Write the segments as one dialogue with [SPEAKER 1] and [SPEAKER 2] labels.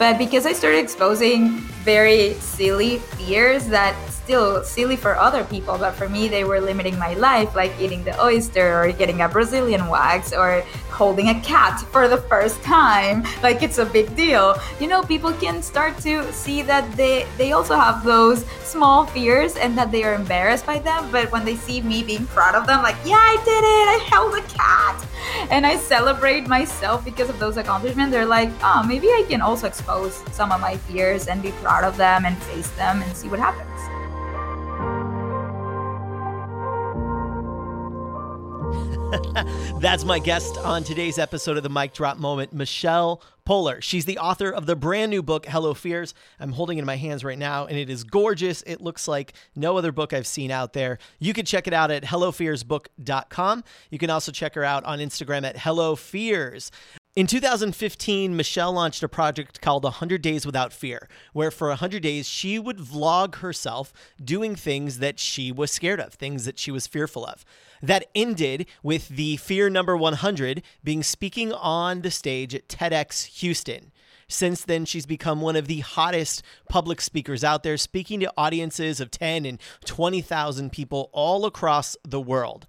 [SPEAKER 1] But because I started exposing very silly fears that still silly for other people, but for me, they were limiting my life, like eating the oyster or getting a Brazilian wax or holding a cat for the first time. Like it's a big deal. You know, people can start to see that they, they also have those small fears and that they are embarrassed by them. But when they see me being proud of them, like, yeah, I did it, I held a cat, and I celebrate myself because of those accomplishments, they're like, oh, maybe I can also expose some of my fears and be proud of them and face them and see what happens.
[SPEAKER 2] That's my guest on today's episode of the Mic Drop Moment, Michelle Poler. She's the author of the brand new book, Hello Fears. I'm holding it in my hands right now, and it is gorgeous. It looks like no other book I've seen out there. You can check it out at hellofearsbook.com. You can also check her out on Instagram at Hello Fears. In 2015, Michelle launched a project called 100 Days Without Fear, where for 100 days she would vlog herself doing things that she was scared of, things that she was fearful of. That ended with the fear number 100 being speaking on the stage at TEDx Houston. Since then, she's become one of the hottest public speakers out there, speaking to audiences of 10 and 20,000 people all across the world.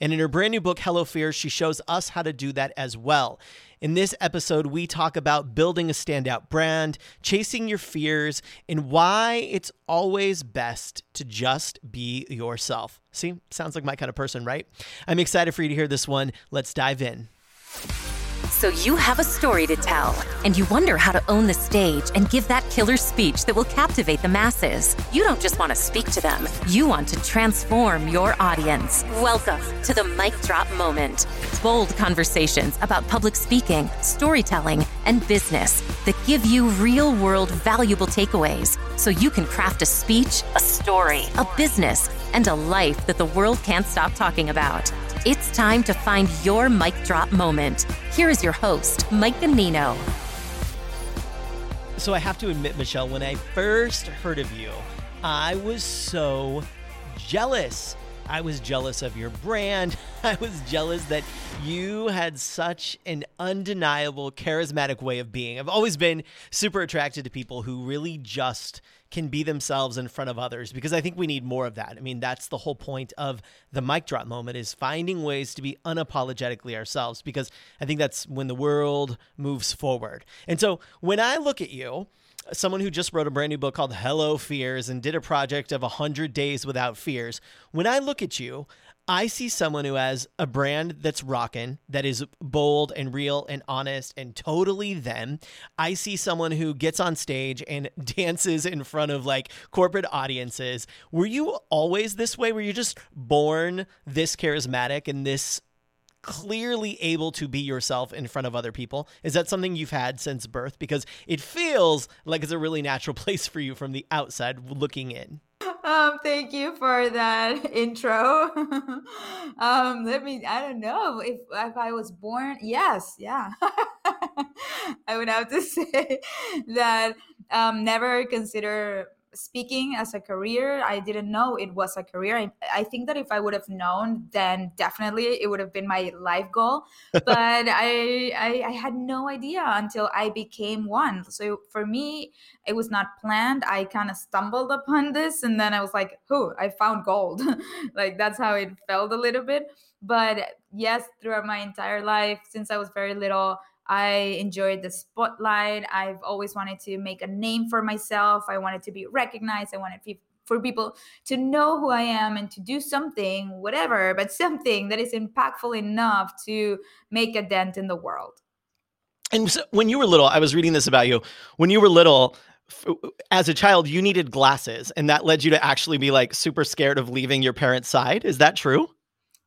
[SPEAKER 2] And in her brand new book, Hello Fears, she shows us how to do that as well. In this episode, we talk about building a standout brand, chasing your fears, and why it's always best to just be yourself. See, sounds like my kind of person, right? I'm excited for you to hear this one. Let's dive in.
[SPEAKER 3] So you have a story to tell, and you wonder how to own the stage and give that killer speech that will captivate the masses. You don't just want to speak to them, you want to transform your audience. Welcome to the Mic Drop Moment. Bold conversations about public speaking, storytelling, and business that give you real world valuable takeaways so you can craft a speech, a story, a business, and a life that the world can't stop talking about. It's time to find your mic drop moment. Here is your host, Mike Ganino.
[SPEAKER 2] So I have to admit, Michelle, when I first heard of you, I was so jealous. I was jealous of your brand. I was jealous that you had such an undeniable, charismatic way of being. I've always been super attracted to people who really just can be themselves in front of others because I think we need more of that. I mean, that's the whole point of the mic drop moment is finding ways to be unapologetically ourselves because I think that's when the world moves forward. And so when I look at you, someone who just wrote a brand new book called Hello Fears and did a project of 100 days without fears, when I look at you, I see someone who has a brand that's rocking, that is bold and real and honest and totally them. I see someone who gets on stage and dances in front of like corporate audiences. Were you always this way? Were you just born this charismatic and this clearly able to be yourself in front of other people? Is that something you've had since birth? Because it feels like it's a really natural place for you from the outside looking in.
[SPEAKER 1] Um, thank you for that intro. um, let me, I don't know if, if I was born, yes, yeah. I would have to say that um, never consider speaking as a career i didn't know it was a career. I, I think that if i would have known then definitely it would have been my life goal. But I, I, I had no idea until i became one. So for me it was not planned. I kind of stumbled upon this and then i was like oh i found gold. Like that's how it felt a little bit. But yes throughout my entire life since i was very little I enjoyed the spotlight. I've always wanted to make a name for myself. I wanted to be recognized. I wanted for people to know who I am and to do something, whatever, but something that is impactful enough to make a dent in the world.
[SPEAKER 2] And so when you were little, I was reading this about you. When you were little, as a child, you needed glasses, and that led you to actually be like super scared of leaving your parents' side. Is that true?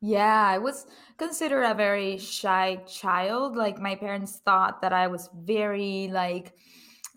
[SPEAKER 1] Yeah, I was considered a very shy child. Like my parents thought that I was very like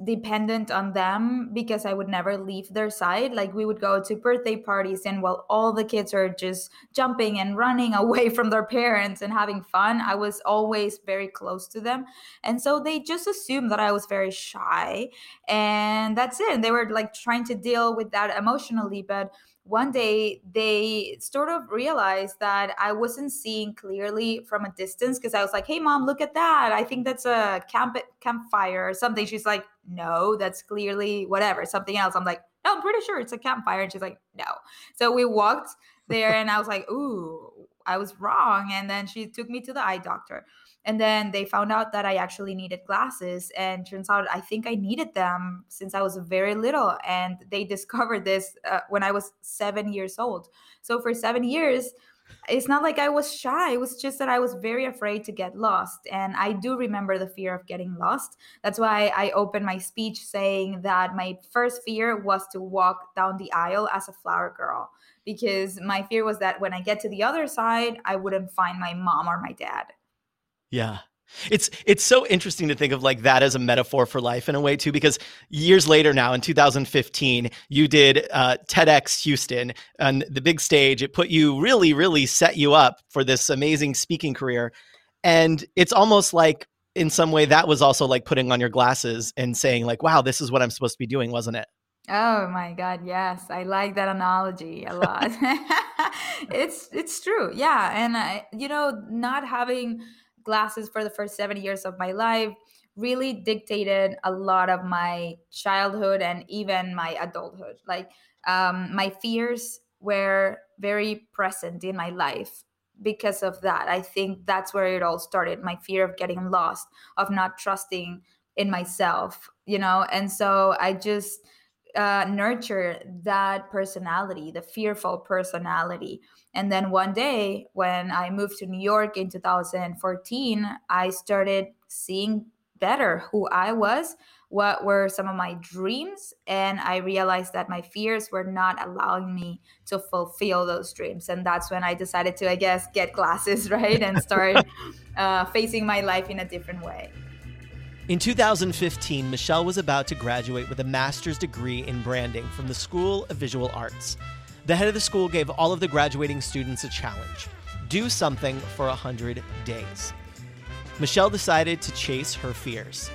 [SPEAKER 1] dependent on them because I would never leave their side. Like we would go to birthday parties and while all the kids are just jumping and running away from their parents and having fun, I was always very close to them. And so they just assumed that I was very shy and that's it. And they were like trying to deal with that emotionally, but one day they sort of realized that I wasn't seeing clearly from a distance because I was like, "Hey, mom, look at that! I think that's a camp campfire or something." She's like, "No, that's clearly whatever, something else." I'm like, "No, I'm pretty sure it's a campfire," and she's like, "No." So we walked there, and I was like, "Ooh, I was wrong." And then she took me to the eye doctor. And then they found out that I actually needed glasses. And turns out I think I needed them since I was very little. And they discovered this uh, when I was seven years old. So for seven years, it's not like I was shy. It was just that I was very afraid to get lost. And I do remember the fear of getting lost. That's why I opened my speech saying that my first fear was to walk down the aisle as a flower girl. Because my fear was that when I get to the other side, I wouldn't find my mom or my dad.
[SPEAKER 2] Yeah. It's it's so interesting to think of like that as a metaphor for life in a way too, because years later now in 2015 you did uh, TEDx Houston on the big stage. It put you really really set you up for this amazing speaking career, and it's almost like in some way that was also like putting on your glasses and saying like, wow, this is what I'm supposed to be doing, wasn't it?
[SPEAKER 1] Oh my God, yes, I like that analogy a lot. it's it's true, yeah, and I, you know, not having glasses for the first seven years of my life really dictated a lot of my childhood and even my adulthood. Like um, my fears were very present in my life because of that. I think that's where it all started my fear of getting lost, of not trusting in myself, you know? And so I just uh, nurture that personality, the fearful personality. And then one day, when I moved to New York in 2014, I started seeing better who I was, what were some of my dreams, and I realized that my fears were not allowing me to fulfill those dreams. And that's when I decided to, I guess, get glasses, right, and start uh, facing my life in a different way.
[SPEAKER 2] In 2015, Michelle was about to graduate with a master's degree in branding from the School of Visual Arts. The head of the school gave all of the graduating students a challenge do something for 100 days. Michelle decided to chase her fears.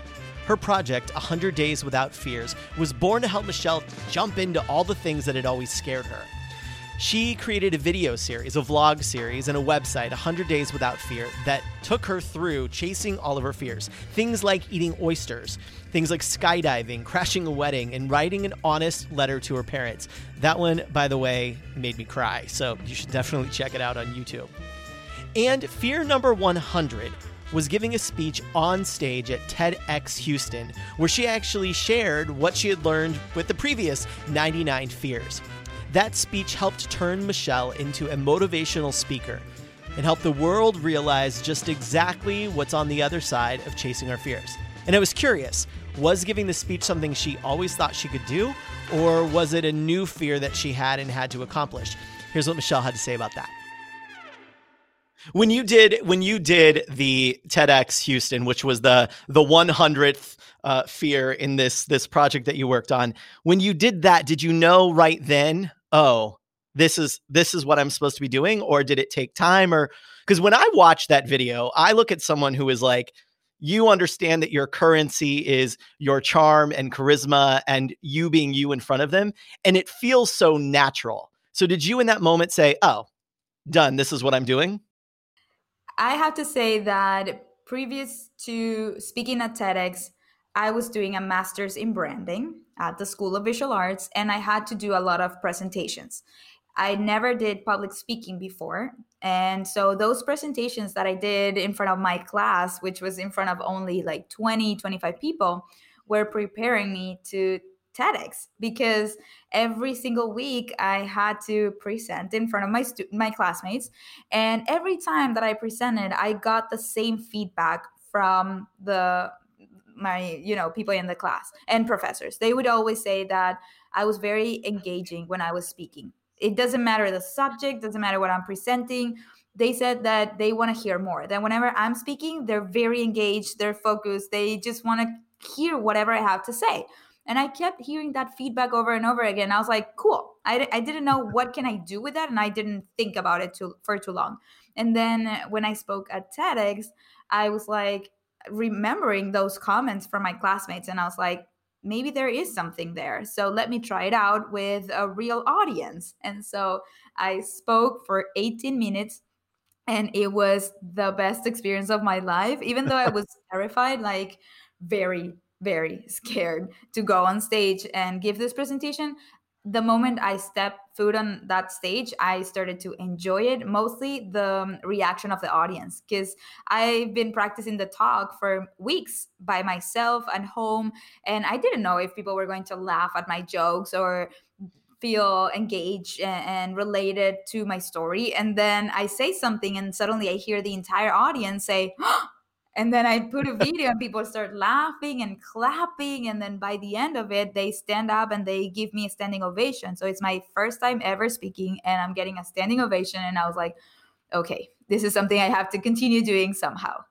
[SPEAKER 2] Her project, 100 Days Without Fears, was born to help Michelle jump into all the things that had always scared her. She created a video series, a vlog series, and a website, 100 Days Without Fear, that took her through chasing all of her fears. Things like eating oysters, things like skydiving, crashing a wedding, and writing an honest letter to her parents. That one, by the way, made me cry, so you should definitely check it out on YouTube. And fear number 100 was giving a speech on stage at TEDx Houston, where she actually shared what she had learned with the previous 99 fears. That speech helped turn Michelle into a motivational speaker and help the world realize just exactly what's on the other side of chasing our fears. And I was curious was giving the speech something she always thought she could do, or was it a new fear that she had and had to accomplish? Here's what Michelle had to say about that. When you did when you did the TEDx Houston, which was the the 100th uh, fear in this this project that you worked on, when you did that, did you know right then oh, this is this is what I'm supposed to be doing or did it take time or because when I watch that video, I look at someone who is like you understand that your currency is your charm and charisma and you being you in front of them and it feels so natural. So did you in that moment say, "Oh, done, this is what I'm doing?"
[SPEAKER 1] I have to say that previous to speaking at TEDx, I was doing a master's in branding at the School of Visual Arts, and I had to do a lot of presentations. I never did public speaking before. And so those presentations that I did in front of my class, which was in front of only like 20, 25 people, were preparing me to TEDx because every single week I had to present in front of my stu- my classmates and every time that I presented I got the same feedback from the my you know people in the class and professors. They would always say that i was very engaging when i was speaking. It doesn't matter the subject doesn't matter what i'm presenting. They said that they want to hear more. That whenever i'm speaking they're very engaged they're focused they just want to hear whatever i have to say. And i kept hearing that feedback over and over again. I was like cool. I, I didn't know what can i do with that and i didn't think about it too, for too long. And then when i spoke at tedx i was like remembering those comments from my classmates and I was like, maybe there is something there. So let me try it out with a real audience. And so I spoke for 18 minutes and it was the best experience of my life even though i was terrified like very very scared to go on stage and give this presentation the moment I stepped foot on that stage, I started to enjoy it. Mostly the um, reaction of the audience, because I've been practicing the talk for weeks by myself at home, and I didn't know if people were going to laugh at my jokes or feel engaged and, related to my story. And then I say something, and suddenly I hear the entire audience say, and then I put a video and people start laughing and clapping. And then by the end of it, they stand up and they give me a standing ovation. So it's my first time ever speaking and I'm getting a standing ovation. And I was like, okay, this is something I have to continue doing somehow.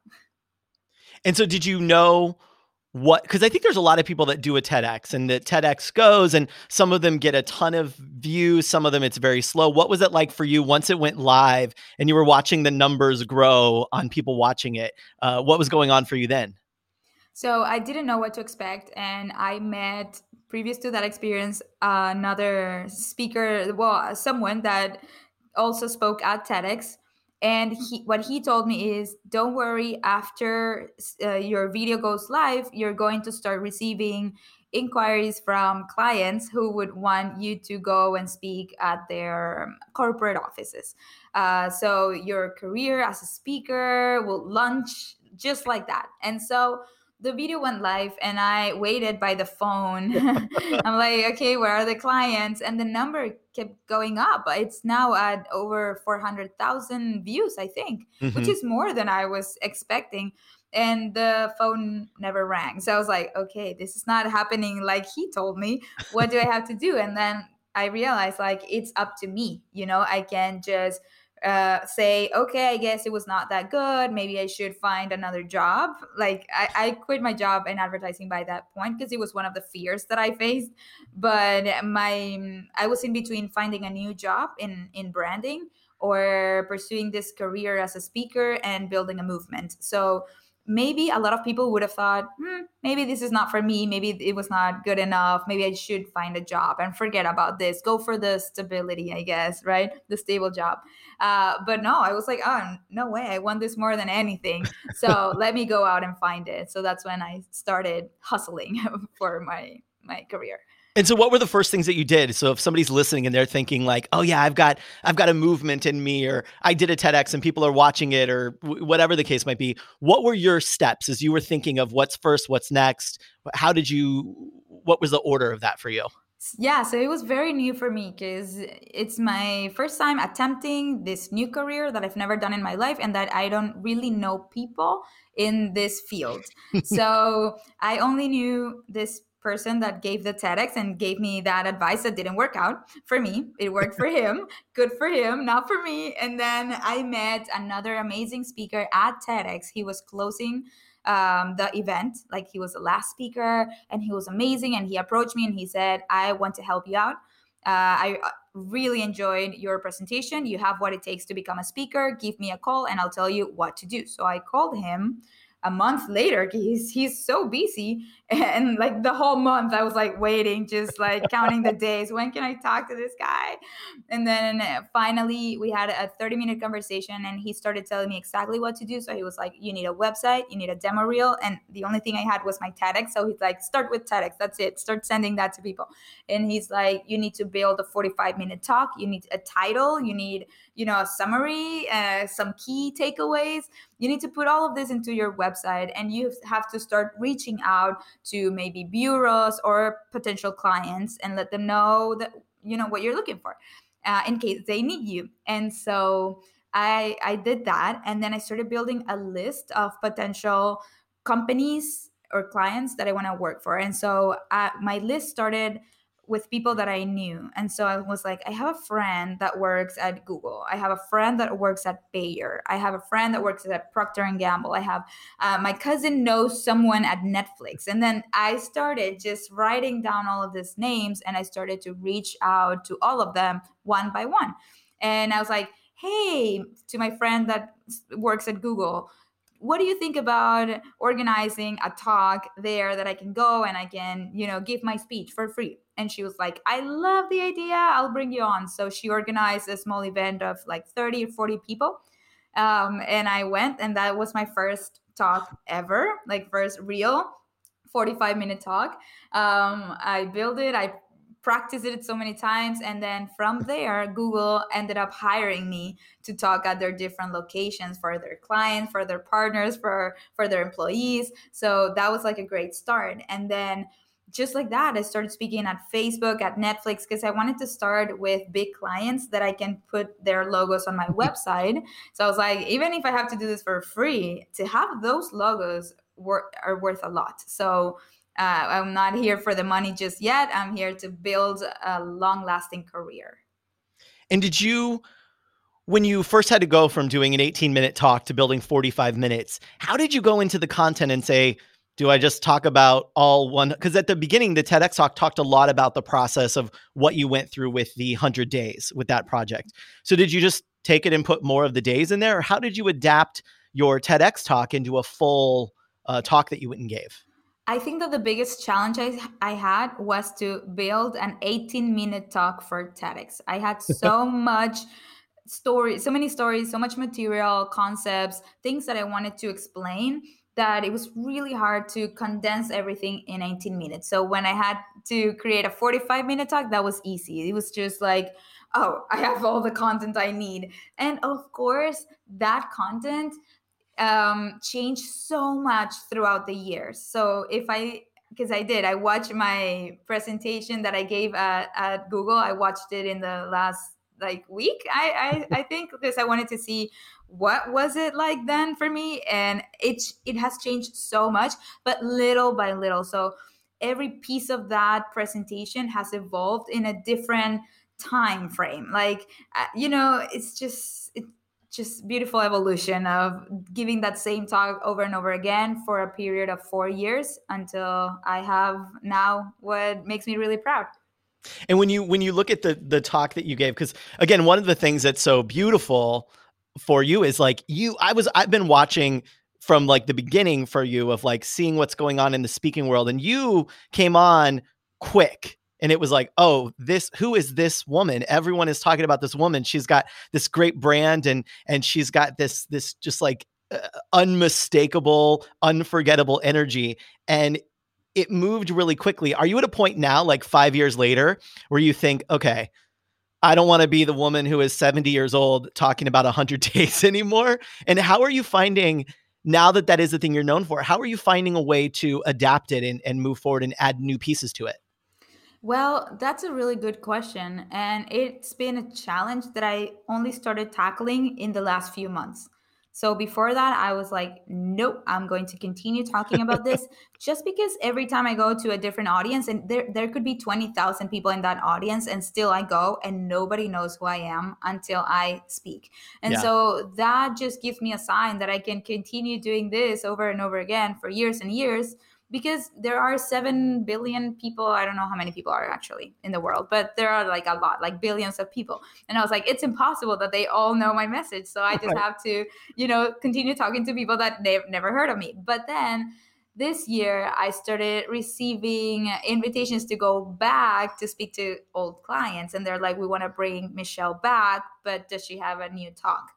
[SPEAKER 2] And so did you know what because I think there's a lot of people that do a TEDx and that TEDx goes and some of them get a ton of views, some of them it's very slow. What was it like for you once it went live and you were watching the numbers grow on people watching it? Uh, what was going on for you then?
[SPEAKER 1] So I didn't know what to expect, and I met previous to that experience uh, another speaker, well, someone that also spoke at TEDx and he, what he told me is don't worry after uh, your video goes live you're going to start receiving inquiries from clients who would want you to go and speak at their corporate offices. Uh, so your career as a speaker will launch just like that. And so the video went live and I waited by the phone. I'm like, okay, where are the clients? And the number kept going up. It's now at over 400,000 views, I think, mm-hmm. which is more than I was expecting. And the phone never rang. So I was like, okay, this is not happening like he told me. What do I have to do? And then I realized like it's up to me. You know, I can just uh, say, okay, I guess it was not that good. Maybe I should find another job. Like I, I quit my job in advertising by that point because it was one of the fears that I faced. But my I was in between finding a new job in in branding or pursuing this career as a speaker and building a movement. So maybe a lot of people would have thought, hmm, maybe this is not for me. Maybe it was not good enough. Maybe I should find a job and forget about this. Go for the stability, I guess, right? The stable job. Uh, but no, I was like, oh, no way. I want this more than anything. So let me go out and find it. So that's when I started hustling for my my career.
[SPEAKER 2] And so what were the first things that you did? So if somebody's listening and they're thinking like, "Oh yeah, I've got I've got a movement in me or I did a TEDx and people are watching it or w- whatever the case might be." What were your steps as you were thinking of what's first, what's next? How did you what was the order of that for you?
[SPEAKER 1] Yeah, so it was very new for me because it's my first time attempting this new career that I've never done in my life and that I don't really know people in this field. so I only knew this person that gave the TEDx and gave me that advice that didn't work out for me. It worked for him. Good for him, not for me. And then I met another amazing speaker at TEDx. He was closing um, the event, like he was the last speaker, and he was amazing. And he approached me and he said, I want to help you out. Uh, I uh, really enjoyed your presentation. You have what it takes to become a speaker. Give me a call and I'll tell you what to do. So I called him a month later he's he's so busy. And like the whole month i was like waiting just like counting the days. When can i talk to this guy? And then uh, finally we had a 30 minute conversation and he started telling me exactly what to do. So he was like you need a website you need a demo reel. And the only thing i had was my tedx. So he's like start with tedx that's it. Start sending that to people. And he's like you need to build a 45 minute talk. You need a title. You need you know a summary uh, some key takeaways. You need to put all of this into your website and you have to start reaching out to maybe bureaus or potential clients and let them know that you know what you're looking for uh, in case they need you. And so i i did that and then i started building a list of potential companies or clients that i want to work for. And so uh, my list started with people that I knew. And so I was like, I have a friend that works at Google. I have a friend that works at Bayer. I have a friend that works at Procter and Gamble. I have uh, my cousin knows someone at Netflix. And then I started just writing down all of these names and I started to reach out to all of them one by one. And I was like, hey, to my friend that works at Google, what do you think about organizing a talk there that I can go and I can, you know, give my speech for free? And she was like, I love the idea. I'll bring you on. So she organized a small event of like 30 or 40 people. Um, and I went, and that was my first talk ever, like first real 45 minute talk. Um, I built it, I practiced it so many times and then from there google ended up hiring me to talk at their different locations for their clients for their partners for for their employees. So that was like a great start. And then just like that i started speaking at facebook at netflix because i wanted to start with big clients that i can put their logos on my website. So i was like even if i have to do this for free to have those logos wor- are worth a lot. So uh, I'm not here for the money just yet. I'm here to build a long lasting career.
[SPEAKER 2] And did you, when you first had to go from doing an 18 minute talk to building 45 minutes, how did you go into the content and say, do I just talk about all one? Because at the beginning, the TEDx talk talked a lot about the process of what you went through with the 100 days with that project. So did you just take it and put more of the days in there? Or how did you adapt your TEDx talk into a full uh, talk that you went and gave?
[SPEAKER 1] I think that the biggest challenge I, I had was to build an 18 minute talk for TEDx. I had so much story, so many stories, so much material, concepts, things that I wanted to explain that it was really hard to condense everything in 18 minutes. So when I had to create a 45 minute talk, that was easy. It was just like, oh, I have all the content I need. And of course, that content um, changed so much throughout the years. So if I, because I did, I watched my presentation that I gave at, at Google. I watched it in the last like week. I I, I think because I wanted to see what was it like then for me, and it it has changed so much, but little by little. So every piece of that presentation has evolved in a different time frame like uh, you know it's just it, just beautiful evolution of giving that same talk over and over again for a period of four years until I have now what makes me really proud.
[SPEAKER 2] And when you when you look at the the talk that you gave, because again, one of the things that's so beautiful for you is like you I was I've been watching from like the beginning for you of like seeing what's going on in the speaking world and you came on quick and it was like oh this who is this woman everyone is talking about this woman she's got this great brand and and she's got this this just like uh, unmistakable unforgettable energy and it moved really quickly are you at a point now like 5 years later where you think okay I don't want to be the woman who is 70 years old talking about 100 days anymore. And how are you finding now that that is the thing you're known for? How are you finding a way to adapt it and, and move forward and add new pieces to it?
[SPEAKER 1] Well, that's a really good question. And it's been a challenge that I only started tackling in the last few months. So before that, I was like, nope, I'm going to continue talking about this just because every time I go to a different audience, and there, there could be 20,000 people in that audience, and still I go and nobody knows who I am until I speak. And yeah. so that just gives me a sign that I can continue doing this over and over again for years and years because there are 7 billion people i don't know how many people are actually in the world but there are like a lot like billions of people. And i was like it's impossible that they all know my message. So i just have to you know continue talking to people that they've never heard of me. But then this year i started receiving invitations to go back to speak to old clients. And they're like we want to bring michelle back but does she have a new talk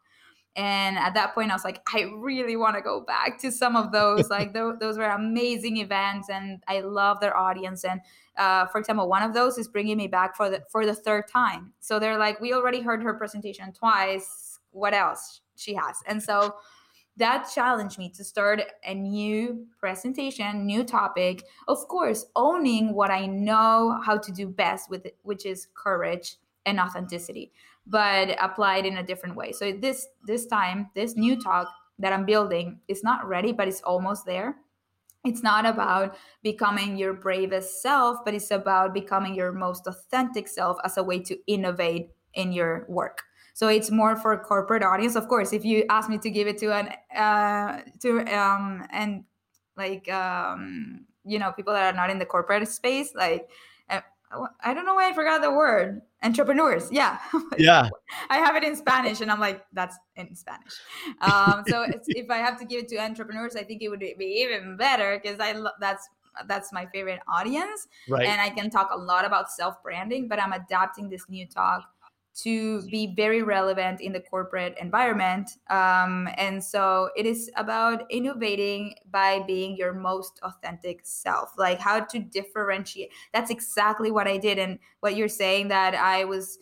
[SPEAKER 1] and at that point i was like i really want to go back to some of those like th- those were amazing events and i love their audience. And uh, for example one of those is bringing me back for the for the third time. So they're like we already heard her presentation twice. What else she has? And so that challenged me to start a new presentation new topic. Of course owning what i know how to do best with it which is courage and authenticity but applied in a different way. So this this time, this new talk that I'm building is not ready, but it's almost there. It's not about becoming your bravest self, but it's about becoming your most authentic self as a way to innovate in your work. So it's more for a corporate audience. Of course, if you ask me to give it to an uh, to um and like um you know people that are not in the corporate space, like I don't know why I forgot the word. Entrepreneurs. Yeah.
[SPEAKER 2] Yeah.
[SPEAKER 1] I have it in Spanish and I'm like, that's in Spanish. Um, so if I have to give it to entrepreneurs, I think it would be even better because I lo- that's that's my favorite audience.
[SPEAKER 2] Right.
[SPEAKER 1] And I can talk a lot about self branding, but I'm adapting this new talk to be very relevant in the corporate environment. Um, and so it is about innovating by being your most authentic self, like how to differentiate. That's exactly what I did. And what you're saying that I was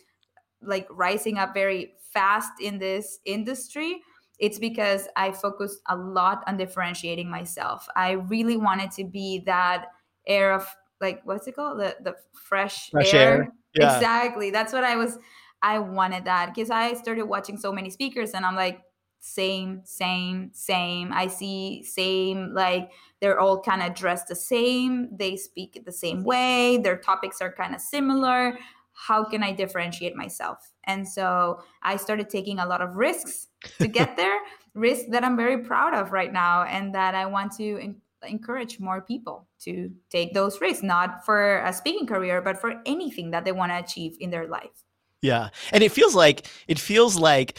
[SPEAKER 1] like rising up very fast in this industry. It's because I focused a lot on differentiating myself. I really wanted to be that air of like what's it called? The the fresh,
[SPEAKER 2] fresh
[SPEAKER 1] air.
[SPEAKER 2] air. Yeah.
[SPEAKER 1] Exactly. That's what I was I wanted that because I started watching so many speakers and I'm like, same, same, same. I see same, like they're all kind of dressed the same. They speak the same way. Their topics are kind of similar. How can I differentiate myself? And so I started taking a lot of risks to get there, risks that I'm very proud of right now and that I want to in- encourage more people to take those risks, not for a speaking career, but for anything that they want to achieve in their life.
[SPEAKER 2] Yeah. And it feels like it feels like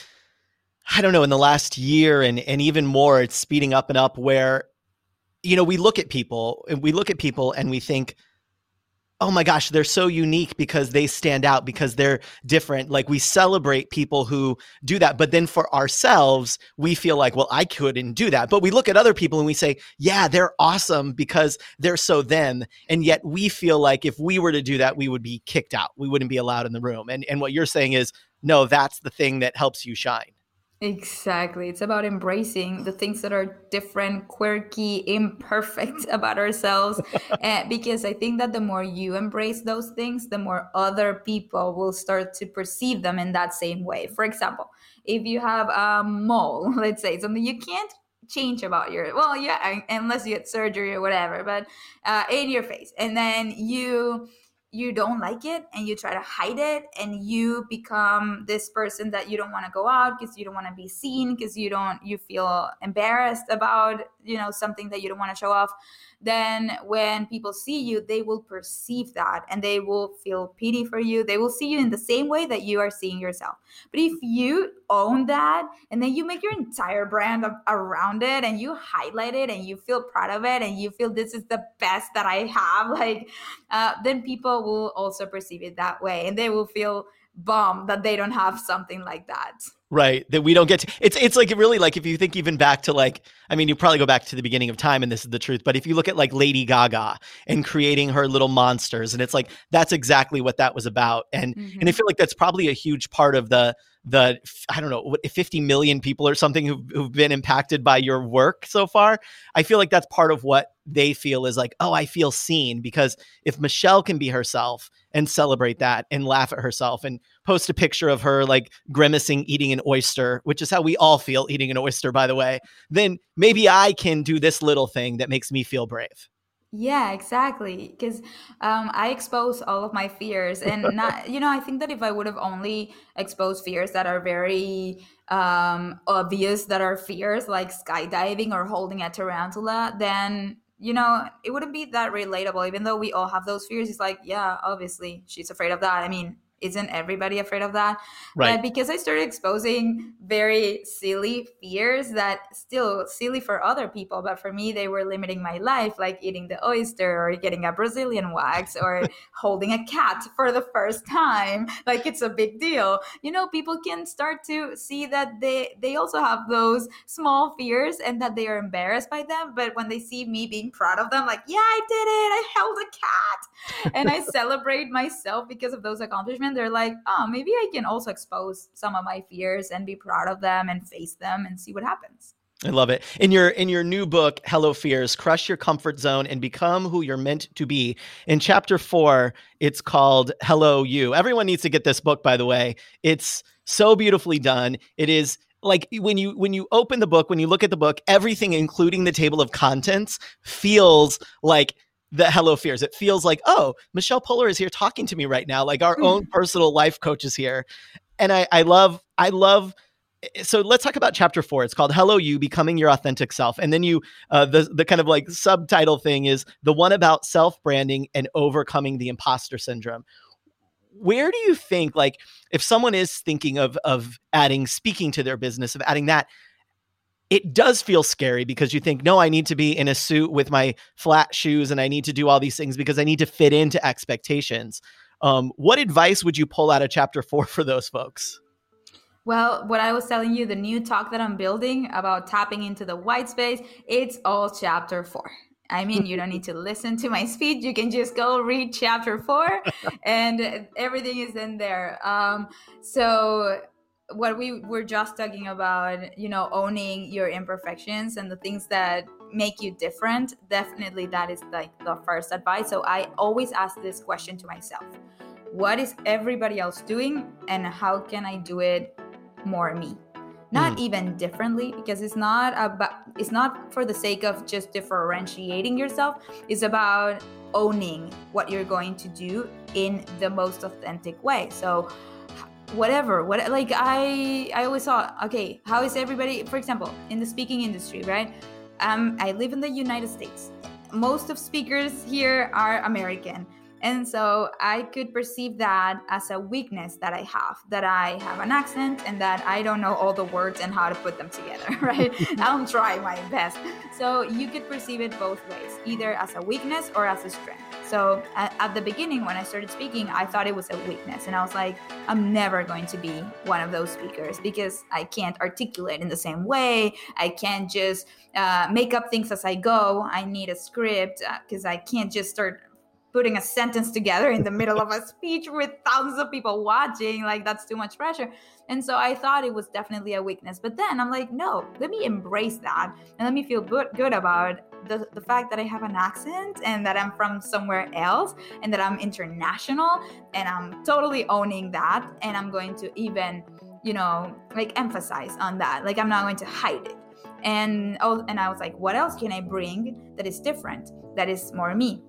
[SPEAKER 2] I don't know in the last year and and even more it's speeding up and up where you know we look at people and we look at people and we think oh my gosh, they're so unique because they stand out because they're different. Like we celebrate people who do that. But then for ourselves, we feel like, well, I couldn't do that. But we look at other people and we say, yeah, they're awesome because they're so them. And yet we feel like if we were to do that, we would be kicked out. We wouldn't be allowed in the room. And, and what you're saying is, no, that's the thing that helps you shine.
[SPEAKER 1] Exactly. It's about embracing the things that are different, quirky, imperfect about ourselves. uh, because I think that the more you embrace those things, the more other people will start to perceive them in that same way. For example, if you have a mole, let's say something you can't change about your well yeah unless you get surgery or whatever but uh, in your face and then you you don't like it and you try to hide it and you become this person that you don't want to go out because you don't want to be seen because you don't you feel embarrassed about you know something that you don't want to show off then when people see you they will perceive that and they will feel pity for you. They will see you in the same way that you are seeing yourself. But if you own that and then you make your entire brand around it and you highlight it and you feel proud of it and you feel this is the best that i have like uh, then people will also perceive it that way and they will feel bummed that they don't have something like that
[SPEAKER 2] right that we don't get to it's it's like really like if you think even back to like i mean you probably go back to the beginning of time and this is the truth but if you look at like lady gaga and creating her little monsters and it's like that's exactly what that was about and mm-hmm. and i feel like that's probably a huge part of the the I don't know what 50 million people or something who've, who've been impacted by your work so far. I feel like that's part of what they feel is like, oh, I feel seen because if Michelle can be herself and celebrate that and laugh at herself and post a picture of her like grimacing eating an oyster, which is how we all feel eating an oyster, by the way, then maybe I can do this little thing that makes me feel brave.
[SPEAKER 1] Yeah, exactly. Because um, I expose all of my fears, and not, you know, I think that if I would have only exposed fears that are very um, obvious, that are fears like skydiving or holding a tarantula, then you know, it wouldn't be that relatable. Even though we all have those fears, it's like, yeah, obviously she's afraid of that. I mean, isn't everybody afraid of that? Right. But because I started exposing very silly fears that still silly for other people, but for me they were limiting my life, like eating the oyster or getting a Brazilian wax or holding a cat for the first time. Like it's a big deal. You know, people can start to see that they they also have those small fears and that they are embarrassed by them. But when they see me being proud of them, like, yeah, I did it, I held a cat. And I celebrate myself because of those accomplishments they're like, oh, maybe I can also expose some of my fears and be proud of them and face them and see what happens.
[SPEAKER 2] I love it. In your in your new book, Hello Fears, crush your comfort zone and become who you're meant to be. In chapter 4, it's called Hello You. Everyone needs to get this book by the way. It's so beautifully done. It is like when you when you open the book, when you look at the book, everything including the table of contents feels like the hello fears. It feels like, oh, Michelle Poler is here talking to me right now. Like our own personal life coach is here. And I, I love, I love so let's talk about chapter four. It's called "Hello You: Becoming Your Authentic Self," and then you, uh, the the kind of like subtitle thing is the one about self branding and overcoming the imposter syndrome. Where do you think, like, if someone is thinking of of adding speaking to their business, of adding that, it does feel scary because you think, no, I need to be in a suit with my flat shoes and I need to do all these things because I need to fit into expectations. Um, what advice would you pull out of chapter four for those folks?
[SPEAKER 1] Well, what I was telling you, the new talk that I'm building about tapping into the white space, it's all chapter four. I mean, you don't need to listen to my speech. You can just go read chapter four, and everything is in there. Um, so, what we were just talking about, you know, owning your imperfections and the things that make you different, definitely that is like the first advice. So, I always ask this question to myself What is everybody else doing, and how can I do it more me not mm. even differently because it's not about it's not for the sake of just differentiating yourself it's about owning what you're going to do in the most authentic way so whatever what like i i always thought okay how is everybody for example in the speaking industry right? Um i live in the united states. Most of speakers here are american and so I could perceive that as a weakness that I have, that I have an accent and that I don't know all the words and how to put them together, right? I'm trying my best. So you could perceive it both ways, either as a weakness or as a strength. So at, at, the beginning, when I started speaking, I thought it was a weakness. And I was like, I'm never going to be one of those speakers because I can't articulate in the same way. I can't just uh, make up things as I go. I need a script because uh, I can't just start putting a sentence together in the middle of a speech with thousands of people watching like that's too much pressure. And so i thought it was definitely a weakness. But then i'm like no let me embrace that and let me feel good, good about the, the fact that i have an accent and that i'm from somewhere else and that i'm international and i'm totally owning that. And i'm going to even you know like emphasize on that. Like i'm not going to hide it. And oh and i was like what else can i bring that is different that is more me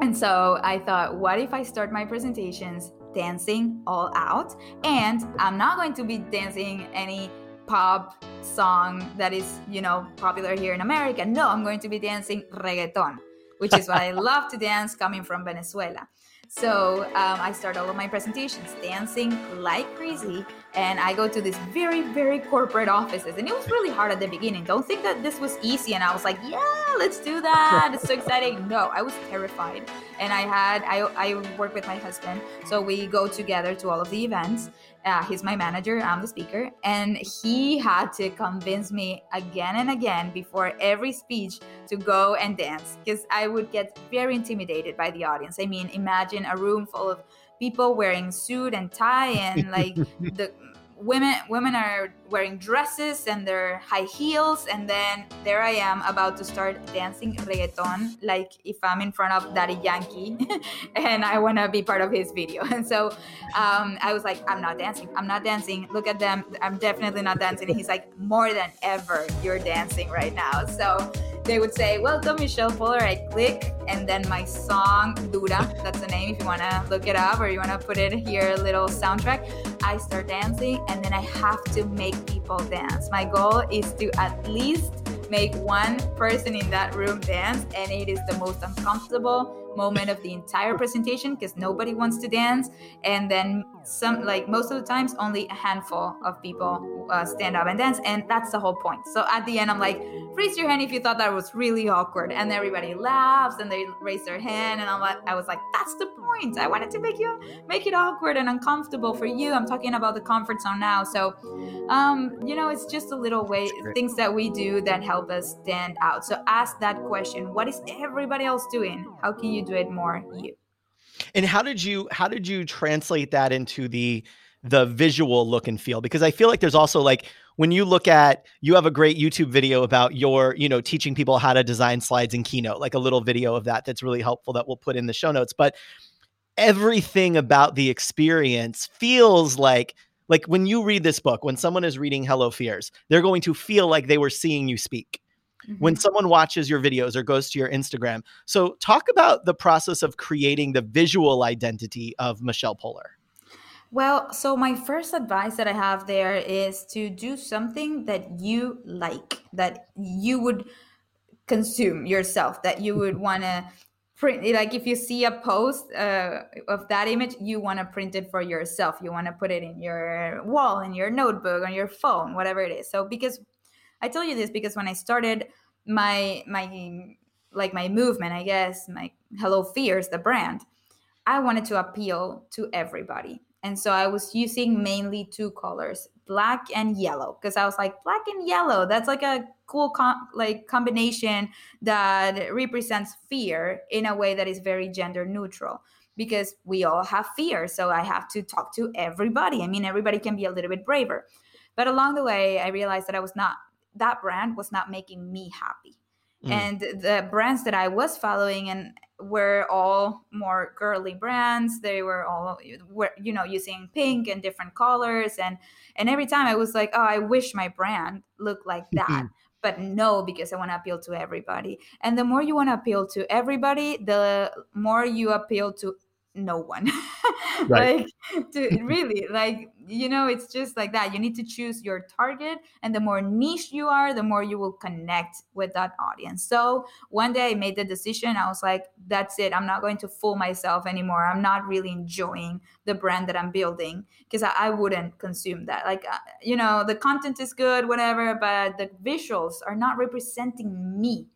[SPEAKER 1] and so I thought, what if I start my presentations dancing all out? And I'm not going to be dancing any pop song that is, you know, popular here in America. No, I'm going to be dancing reggaeton, which is what I love to dance coming from Venezuela. So um, I start all of my presentations dancing like crazy and I go to these very, very corporate offices. And it was really hard at the beginning. Don't think that this was easy. And I was like, yeah, let's do that. It's so exciting. No, I was terrified. And I had, I, I work with my husband. So we go together to all of the events. Uh, he's my manager, I'm the speaker. And he had to convince me again and again before every speech to go and dance because I would get very intimidated by the audience. I mean, imagine a room full of people wearing suit and tie and like the women women are wearing dresses and their high heels and then there i am about to start dancing reggaeton like if i'm in front of daddy yankee and i want to be part of his video and so um, i was like i'm not dancing i'm not dancing look at them i'm definitely not dancing and he's like more than ever you're dancing right now so they would say, Welcome, Michelle Poler. I click, and then my song, Dura, that's the name if you want to look it up or you want to put it here, little soundtrack. I start dancing, and then I have to make people dance. My goal is to at least make one person in that room dance, and it is the most uncomfortable moment of the entire presentation because nobody wants to dance. And then some like most of the times only a handful of people uh, stand up and dance and that's the whole point. So at the end i'm like raise your hand if you thought that was really awkward. And everybody laughs and they raise their hand and i'm like i was like that's the point. I wanted to make you make it awkward and uncomfortable for you. I'm talking about the comfort zone now. So um you know it's just a little way things that we do that help us stand out. So ask that question. What is everybody else doing? How can you do it more you
[SPEAKER 2] and how did you how did you translate that into the the visual look and feel? Because I feel like there's also like when you look at you have a great YouTube video about your, you know, teaching people how to design slides in Keynote, like a little video of that that's really helpful that we'll put in the show notes. But everything about the experience feels like like when you read this book, when someone is reading Hello Fears, they're going to feel like they were seeing you speak mm-hmm. when someone watches your videos or goes to your Instagram. So, talk about the process of creating the visual identity of Michelle Poler.
[SPEAKER 1] Well, so my first advice that I have there is to do something that you like, that you would consume yourself, that you would want to print. Like if you see a post uh, of that image, you want to print it for yourself. You want to put it in your wall, in your notebook, on your phone, whatever it is. So because I tell you this because when I started my my like my movement, I guess my Hello Fears, the brand, I wanted to appeal to everybody. And so I was using mainly two colors, black and yellow, because I was like black and yellow. That's like a cool com- like combination that represents fear in a way that is very gender neutral because we all have fear. So I have to talk to everybody. I mean, everybody can be a little bit braver. But along the way, I realized that I was not that brand was not making me happy. Mm. And the brands that I was following and were all more girly brands. They were all were you know using pink and different colors and and every time I was like, oh, I wish my brand looked like that. but no because i want to appeal to everybody and the more you want to appeal to everybody the more you appeal to no one right. like to really like you know it's just like that. You need to choose your target and the more niche you are the more you will connect with that audience. So one day i made the decision i was like that's it. I'm not going to fool myself anymore. I'm not really enjoying the brand that i'm building because I, I, wouldn't consume that. Like uh, you know the content is good whatever but the visuals are not representing me.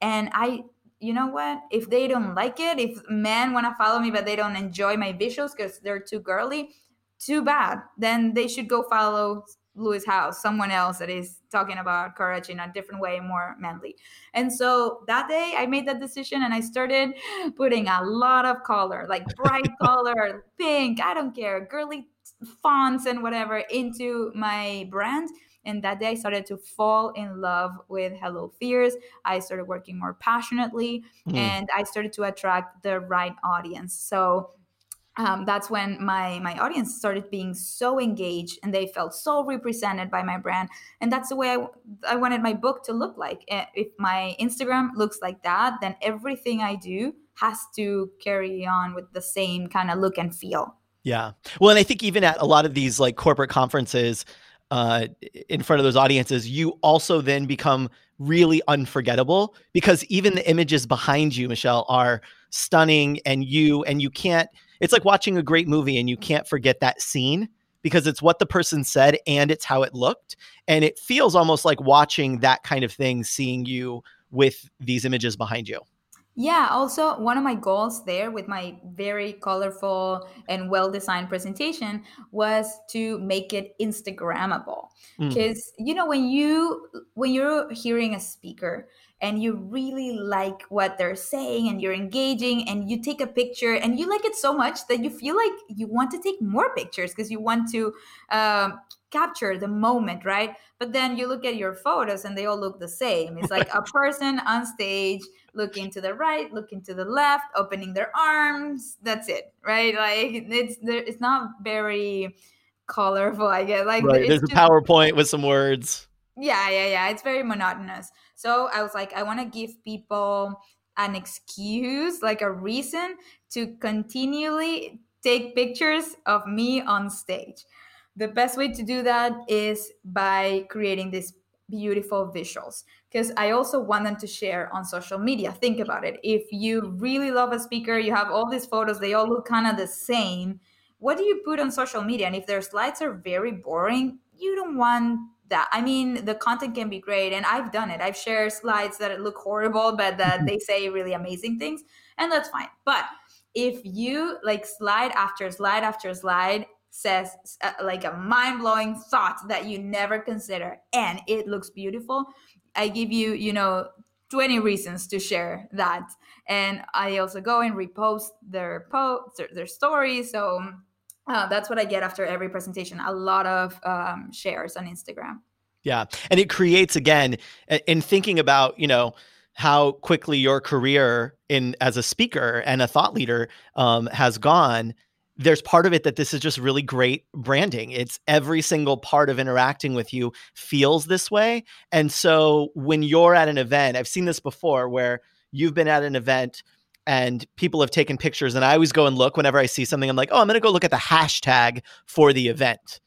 [SPEAKER 1] And i you know what? If they don't like it, if men want to follow me but they don't enjoy my visuals because they're too girly, too bad. Then they should go follow Lewis Howes, someone else that is talking about courage in a different way, more manly. And so that day I made that decision and I started putting a lot of color, like bright color, pink, I don't care, girly fonts and whatever into my brand and that day, I started to fall in love with Hello Fears. I started working more passionately mm. and I started to attract the right audience. So um, that's when my my audience started being so engaged and they felt so represented by my brand. And that's the way I, I wanted my book to look like. Eh, if my instagram looks like that then everything i do has to carry on with the same kind of look and feel.
[SPEAKER 2] Yeah. Well and i think even at a lot of these like corporate conferences uh, in front of those audiences, you also then become really unforgettable because even the images behind you, Michelle, are stunning and you and you can't it's like watching a great movie and you can't forget that scene because it's what the person said and it's how it looked and it feels almost like watching that kind of thing seeing you with these images behind you
[SPEAKER 1] yeah, also one of my goals there with my very colorful and well designed presentation was to make it instagrammable. Because mm. you know when you when you're hearing a speaker and you really like what they're saying and you're engaging and you take a picture and you like it so much that you feel like you want to take more pictures because you want to um, capture the moment, right? But then you look at your photos and they all look the same. It's like a person on stage looking to the right, looking to the left, opening their arms. That's it, right? Like it's it's not very colorful. I guess like
[SPEAKER 2] right. there's just, a PowerPoint with some words.
[SPEAKER 1] Yeah, yeah, yeah. It's very monotonous. So I was like, I want to give people an excuse, like a reason to continually take pictures of me on stage. The best way to do that is by creating these beautiful visuals because I also want them to share on social media. Think about it. If you really love a speaker, you have all these photos, they all look kind of the same. What do you put on social media? And if their slides are very boring, you don't want that. I mean, the content can be great, and I've done it. I've shared slides that look horrible, but that they say really amazing things, and that's fine. But if you like slide after slide after slide says uh, like a mind-blowing thought that you never consider and it looks beautiful i give you you know 20 reasons to share that and i also go and repost their posts their stories so uh, that's what i get after every presentation a lot of um, shares on instagram
[SPEAKER 2] yeah and it creates again in thinking about you know how quickly your career in as a speaker and a thought leader um, has gone there's part of it that this is just really great branding. It's every single part of interacting with you feels this way. And so when you're at an event, I've seen this before where you've been at an event and people have taken pictures and I always go and look whenever I see something I'm like, "Oh, I'm going to go look at the hashtag for the event."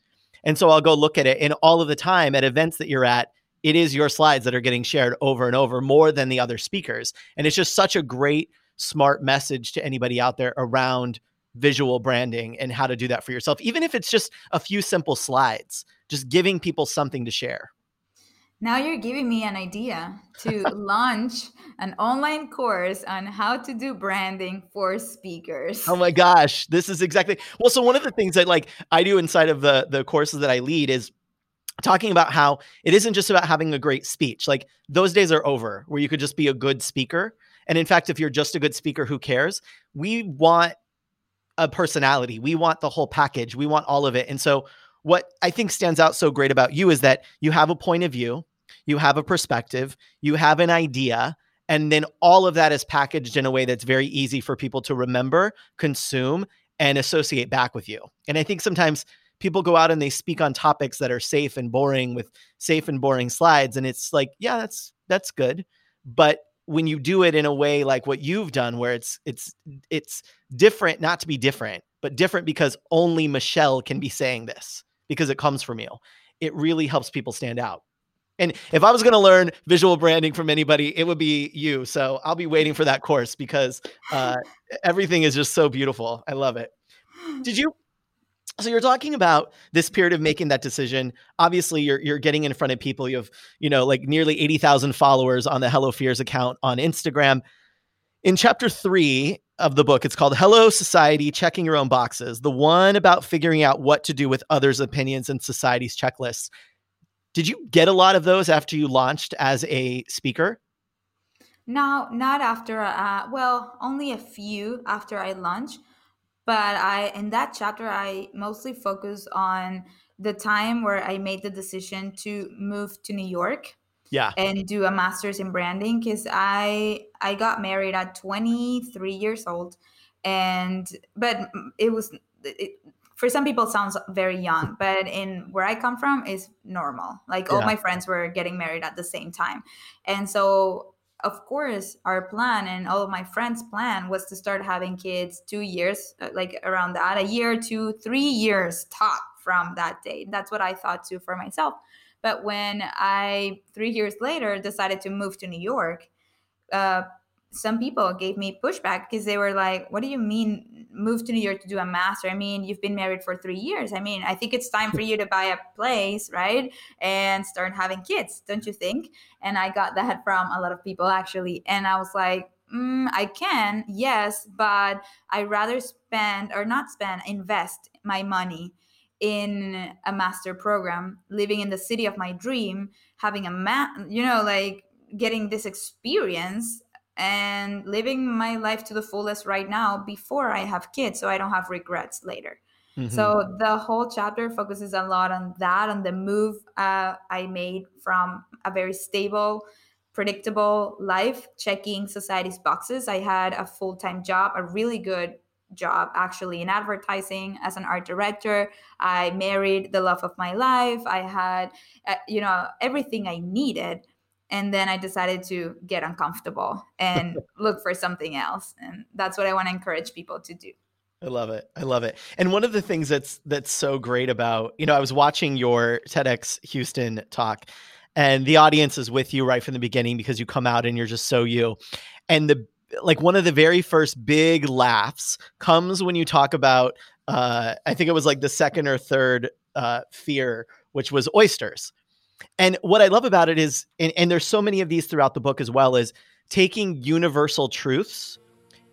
[SPEAKER 2] And so I'll go look at it and all of the time at events that you're at, it is your slides that are getting shared over and over more than the other speakers. And it's just such a great smart message to anybody out there around visual branding and how to do that for yourself even if it's just a few simple slides, just giving people something to share.
[SPEAKER 1] Now you're giving me an idea to launch an online course on how to do branding for speakers.
[SPEAKER 2] Oh my gosh, this is exactly well. So one of the things that like I do inside of the the courses that I lead is talking about how it isn't just about having a great speech. Like those days are over where you could just be a good speaker. And in fact, if you're just a good speaker, who cares? We want a personality. We want the whole package. We want all of it. And so what I think stands out so great about you is that you have a point of view, you have a perspective, you have an idea, and then all of that is packaged in a way that's very easy for people to remember, consume, and associate back with you. And I think sometimes people go out and they speak on topics that are safe and boring with safe and boring slides and it's like, yeah, that's that's good. But when you do it in a way like what you've done where it's it's it's different not to be different, but different because only Michelle can be saying this because it comes from you. It really helps people stand out. And if I was going to learn visual branding from anybody, it would be you. So I'll be waiting for that course because uh, everything is just so beautiful. I love it. Did you? So you're talking about this period of making that decision. Obviously, you're you're getting in front of people. You have you know like nearly eighty thousand followers on the Hello Fears account on Instagram. In chapter three, of the book. It's called Hello Society Checking Your Own Boxes, the one about figuring out what to do with others' opinions and society's checklists. Did you get a lot of those after you launched as a speaker?
[SPEAKER 1] No, not after. Uh, well, only a few after I launched. But I, in that chapter, I mostly focus on the time where I made the decision to move to New York
[SPEAKER 2] yeah
[SPEAKER 1] and do a master's in branding because i i got married at 23 years old and but it was it, for some people it sounds very young but in where i come from is normal. Like all my friends were getting married at the same time. And so of course our plan and all of my friends plan was to start having kids two years uh, like around that a year two three years top from that date. That's what i thought too for myself. But when I, three years later, decided to move to New York, uh, some people gave me pushback because they were like, What do you mean move to New York to do a master? I mean, you've been married for three years. I mean, I think it's time for you to buy a place, right? And start having kids, don't you think? And I got that from a lot of people actually. And I was like, mm, I can, yes, but I rather spend or not spend, invest my money in a master program, living in the city of my dream, having a ma- you know, like getting this experience and living my life to the fullest right now before I have kids so I don't have regrets later. Mm-hmm. So the whole chapter focuses a lot on that, on the move uh, I made from a very stable, predictable life, checking society's boxes. I had a full time job, a really good job actually in advertising as an art director. I married the love of my life. I had, uh, you know, everything I needed. And then I decided to get uncomfortable and look for something else. And that's what I want to encourage people to do.
[SPEAKER 2] I love it. I love it. And one of the things that's that's so great about, you know, I was watching your TEDx Houston talk and the audience is with you right from the beginning because you come out and you're just so you. And the like one of the very first big laughs comes when you talk about uh, I think it was like the second or third uh, fear, which was oysters. And what I love about it is, and, and there's so many of these throughout the book as well, is taking universal truths,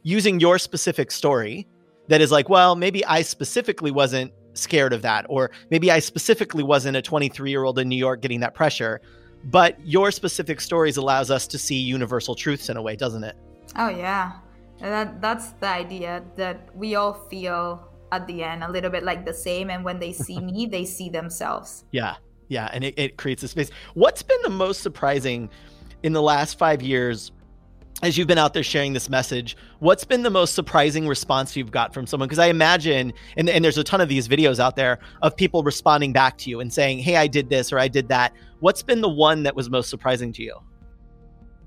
[SPEAKER 2] using your specific story that is like, well, maybe I specifically wasn't scared of that, or maybe I specifically wasn't a 23 year old in New York getting that pressure. But your specific stories allows us to see universal truths in a way, doesn't it?
[SPEAKER 1] Oh yeah, that that's the idea that we all feel at the end a little bit like the same, and when they see me, they see themselves.
[SPEAKER 2] Yeah, yeah, and it, it creates a space. What's been the most surprising in the last five years? As you've been out there sharing this message, what's been the most surprising response you've got from someone? Because I imagine, and, and there's a ton of these videos out there of people responding back to you and saying, Hey, I did this or I did that. What's been the one that was most surprising to you?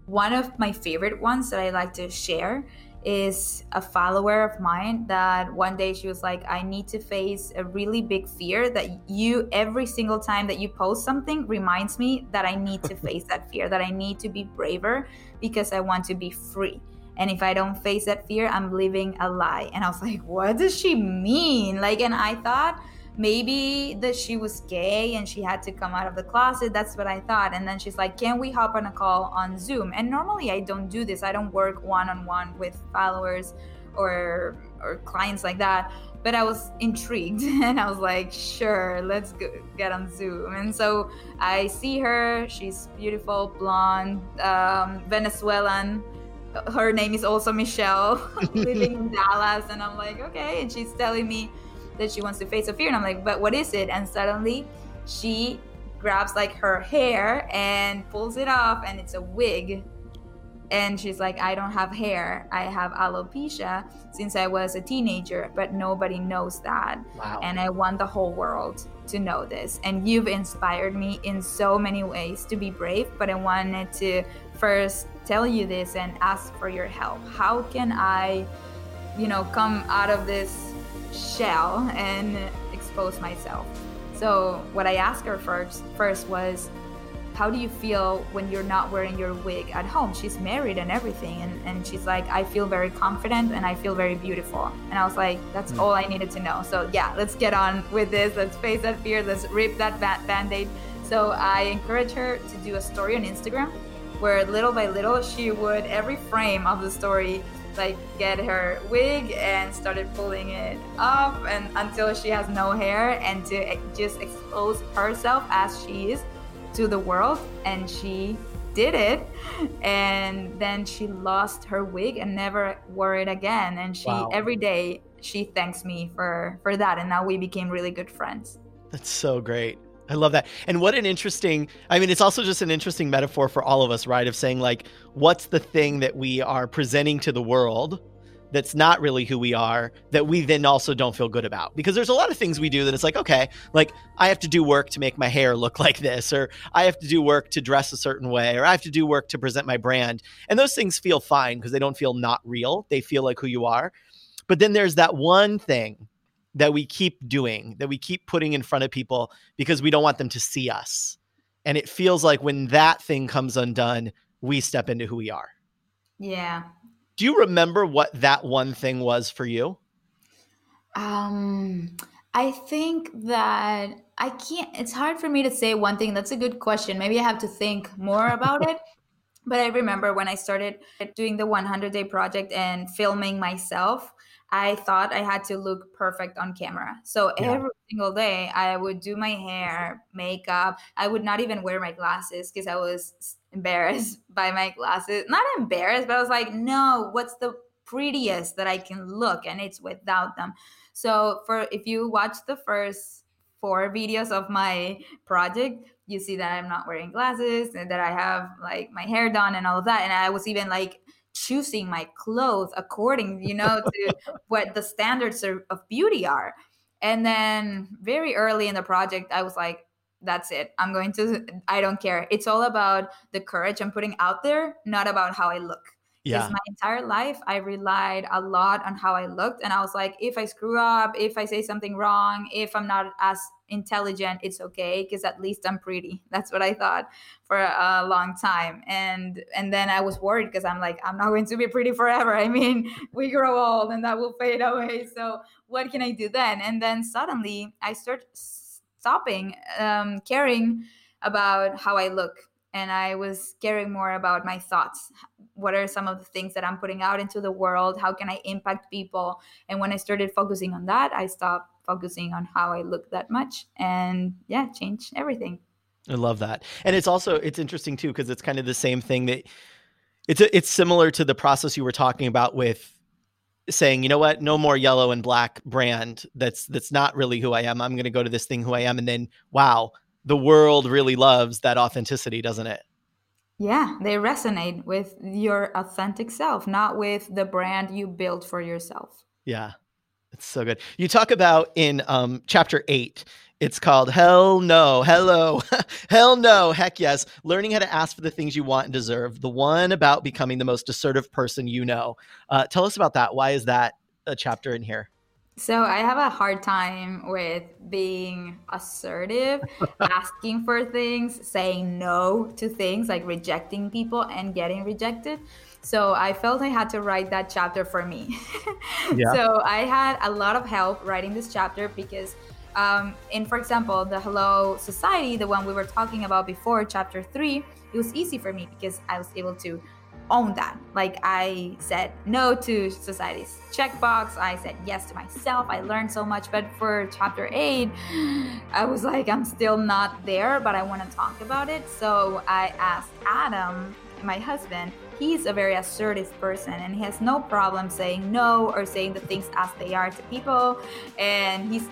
[SPEAKER 1] One of my favorite ones that I like to share is a follower of mine that one day she was like, I need to face a really big fear that you, every single time that you post something, reminds me that I need to face that fear, that I need to be braver because I want to be free. And if I don't face that fear, I'm living a lie. And I was like, what does she mean? Like, and I thought, maybe that she was gay and she had to come out of the closet. That's what I thought. And then she's like, Can we hop on a call on Zoom? And normally I don't do this. I don't work one on one with followers or or clients like that. But I was intrigued and I was like, sure, let's go, get on Zoom. And so I see her. She's beautiful, blonde, um, Venezuelan her name is also Michelle, living in Dallas. And I'm like, okay. And she's telling me that she wants to face a fear. And I'm like, but what is it? And suddenly she grabs like her hair and pulls it off, and it's a wig. And she's like, I don't have hair. I have alopecia since I was a teenager, but nobody knows that. Wow. And I want the whole world to know this. And you've inspired me in so many ways to be brave, but I wanted to first tell you this and ask for your help. How can I, you know, come out of this shell and expose myself. So what I asked her first first was, how do you feel when you're not wearing your wig at home? She's married and everything, and, and she's like, I feel very confident and I feel very beautiful. And I was like, that's mm. all I needed to know. So yeah, let's get on with this. Let's face that fear. Let's rip that band-aid. So I encourage her to do a story on Instagram where little by little she would every frame of the story like get her wig and started pulling it up and until she has no hair and to just expose herself as she is to the world. And she did it. And then she lost her wig and never wore it again. And she wow. every day she thanks me for for that. And now we became really good friends.
[SPEAKER 2] That's so great I love that. And what an interesting, I mean, it's also just an interesting metaphor for all of us, right? Of saying, like, what's the thing that we are presenting to the world that's not really who we are that we then also don't feel good about? Because there's a lot of things we do that it's like, okay, like, I have to do work to make my hair look like this, or I have to do work to dress a certain way, or I have to do work to present my brand. And those things feel fine because they don't feel not real. They feel like who you are. But then there's that one thing that we keep doing, that we keep putting in front of people because we don't want them to see us. And it feels like when that thing comes undone, we step into who we are.
[SPEAKER 1] Yeah.
[SPEAKER 2] Do you remember what that one thing was for you?
[SPEAKER 1] Um, I think that I can't, it's hard for me to say one thing. That's a good question. Maybe I have to think more about it. But I remember when I started doing the 100 day project and filming myself, I thought I had to look perfect on camera. So yeah. every single day I would do my hair, makeup. I would not even wear my glasses because I was embarrassed by my glasses. Not embarrassed, but I was like, no, what's the prettiest that I can look? And it's without them. So for if you watch the first four videos of my project, you see that I'm not wearing glasses and that I have like my hair done and all of that. And I was even like choosing my clothes according, you know, to what the standards of beauty are. And then very early in the project, I was like, that's it. I'm going to, I don't care. It's all about the courage I'm putting out there, not about how I look. Yeah. my entire life, I relied a lot on how I looked. And I was like, if I screw up, if I say something wrong, if I'm not as intelligent, it's okay because at least I'm pretty. That's what I thought for a long time. And and then I was worried because I'm like, I'm not going to be pretty forever. I mean, we grow old and that will fade away. So what can I do then? And then suddenly I start stopping um, caring about how I look and I was caring more about my thoughts. What are some of the things that I'm putting out into the world? How can I impact people? And when I started focusing on that, I stopped focusing on how I look that much and yeah, change everything.
[SPEAKER 2] I love that. And it's also it's interesting too because it's kind of the same thing that it's a, it's similar to the process you were talking about with saying, you know what, no more yellow and black brand. That's that's not really who I am. I'm going to go to this thing who I am and then wow, the world really loves that authenticity, doesn't it?
[SPEAKER 1] Yeah, they resonate with your authentic self, not with the brand you built for yourself.
[SPEAKER 2] Yeah. It's so good. You talk about in um, chapter eight, it's called Hell No, Hello, Hell No, Heck Yes, learning how to ask for the things you want and deserve. The one about becoming the most assertive person you know. Uh, tell us about that. Why is that a chapter in here?
[SPEAKER 1] So I have a hard time with being assertive, asking for things, saying no to things, like rejecting people and getting rejected. So I felt I had to write that chapter for me. Yeah. so I had a lot of help writing this chapter because um, in, for example, the Hello Society, the one we were talking about before, chapter three, it was easy for me because I was able to own that. Like I said no to society's checkbox. I said yes to myself. I learned so much. But for chapter eight, I was like, I'm still not there, but I want to talk about it. So I asked Adam, my husband, he's a very assertive person and he has no problem saying no or saying the things as they are to people. And he's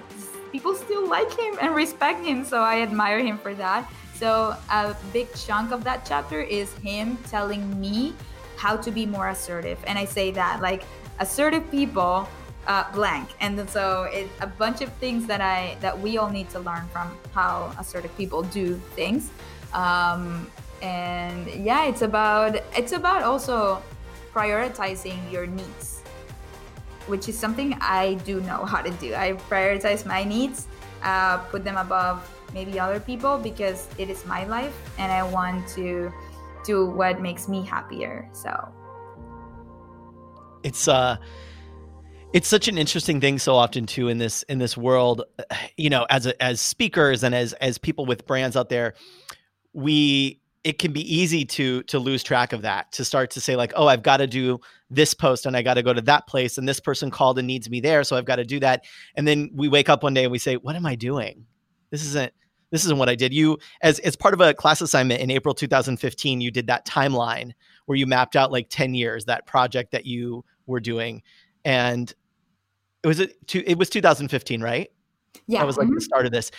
[SPEAKER 1] people still like him and respect him. So I admire him for that. So a big chunk of that chapter is him telling me how to be more assertive. And I say that like assertive people uh, blank. And so it's a bunch of things that I that we all need to learn from how assertive people do things. Um, and yeah, it's about it's about also prioritizing your needs, which is something I do know how to do. I prioritize my needs, uh, put them above maybe other people because it is my life and I want to do what makes me happier. So
[SPEAKER 2] it's uh it's such an interesting thing so often too in this in this world you know as a, as speakers and as as people with brands out there we it can be easy to to lose track of that to start to say like oh i've got to do this post and i got to go to that place and this person called and needs me there so i've got to do that and then we wake up one day and we say what am i doing this isn't this isn't what I did. You, as as part of a class assignment in April 2015, you did that timeline where you mapped out like 10 years that project that you were doing, and it was it, it was 2015, right?
[SPEAKER 1] Yeah,
[SPEAKER 2] that was like mm-hmm. the start of this,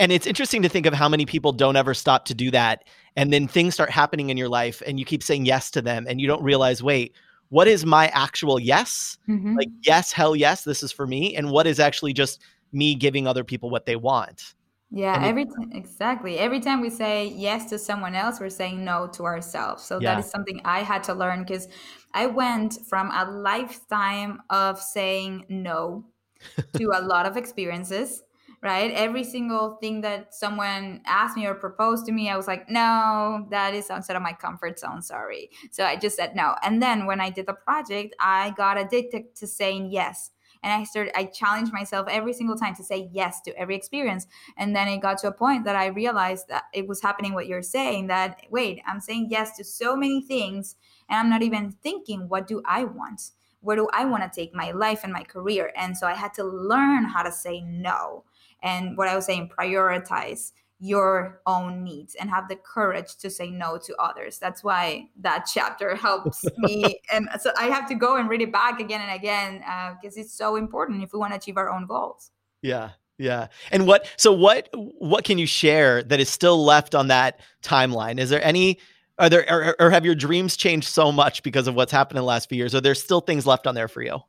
[SPEAKER 2] and it's interesting to think of how many people don't ever stop to do that, and then things start happening in your life, and you keep saying yes to them, and you don't realize, wait, what is my actual yes? Mm-hmm. Like yes, hell yes, this is for me, and what is actually just me giving other people what they want.
[SPEAKER 1] Yeah, every time exactly. Every time we say yes to someone else, we're saying no to ourselves. So yeah. that is something I had to learn because I went from a lifetime of saying no to a lot of experiences, right? Every single thing that someone asked me or proposed to me, I was like, no, that is outside of my comfort zone. Sorry. So I just said no. And then when I did the project, I got addicted to saying yes and i started i challenged myself every single time to say yes to every experience. And then it got to a point that i realized that it was happening what you're saying that wait i'm saying yes to so many things and i'm not even thinking what do i want? Where do i want to take my life and my career? And so i had to learn how to say no. And what i was saying prioritize your own needs and have the courage to say no to others. That's why that chapter helps me. And so I have to go and read it back again and again because uh, it's so important if we want to achieve our own goals.
[SPEAKER 2] Yeah. Yeah. And what so what what can you share that is still left on that timeline? Is there any are there or, or have your dreams changed so much because of what's happened in the last few years? Are there still things left on there for you?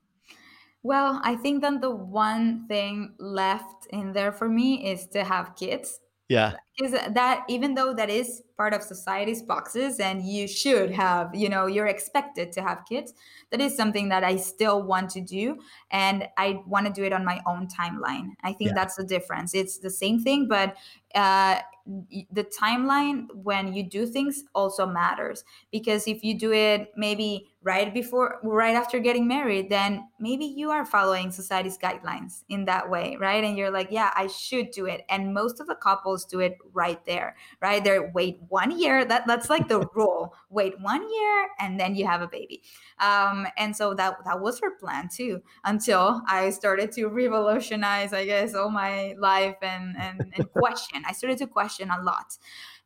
[SPEAKER 1] Well, I think that the one thing left in there for me is to have kids
[SPEAKER 2] yeah.
[SPEAKER 1] Because that, even though that is part of society's boxes and you should have, you know, you're expected to have kids, that is something that I still want to do. And I want to do it on my own timeline. I think yeah. that's the difference. It's the same thing, but uh, the timeline when you do things also matters because if you do it maybe right before right after getting married then maybe you are following society's guidelines in that way right? And you're like yeah i should do it. And most of the couples do it right there right? There wait one year. That that's like the rule. Wait one year and then you have a baby. Um, and so that that was her plan too until i started to revolutionize i guess all my life and and, and question. I started to question a lot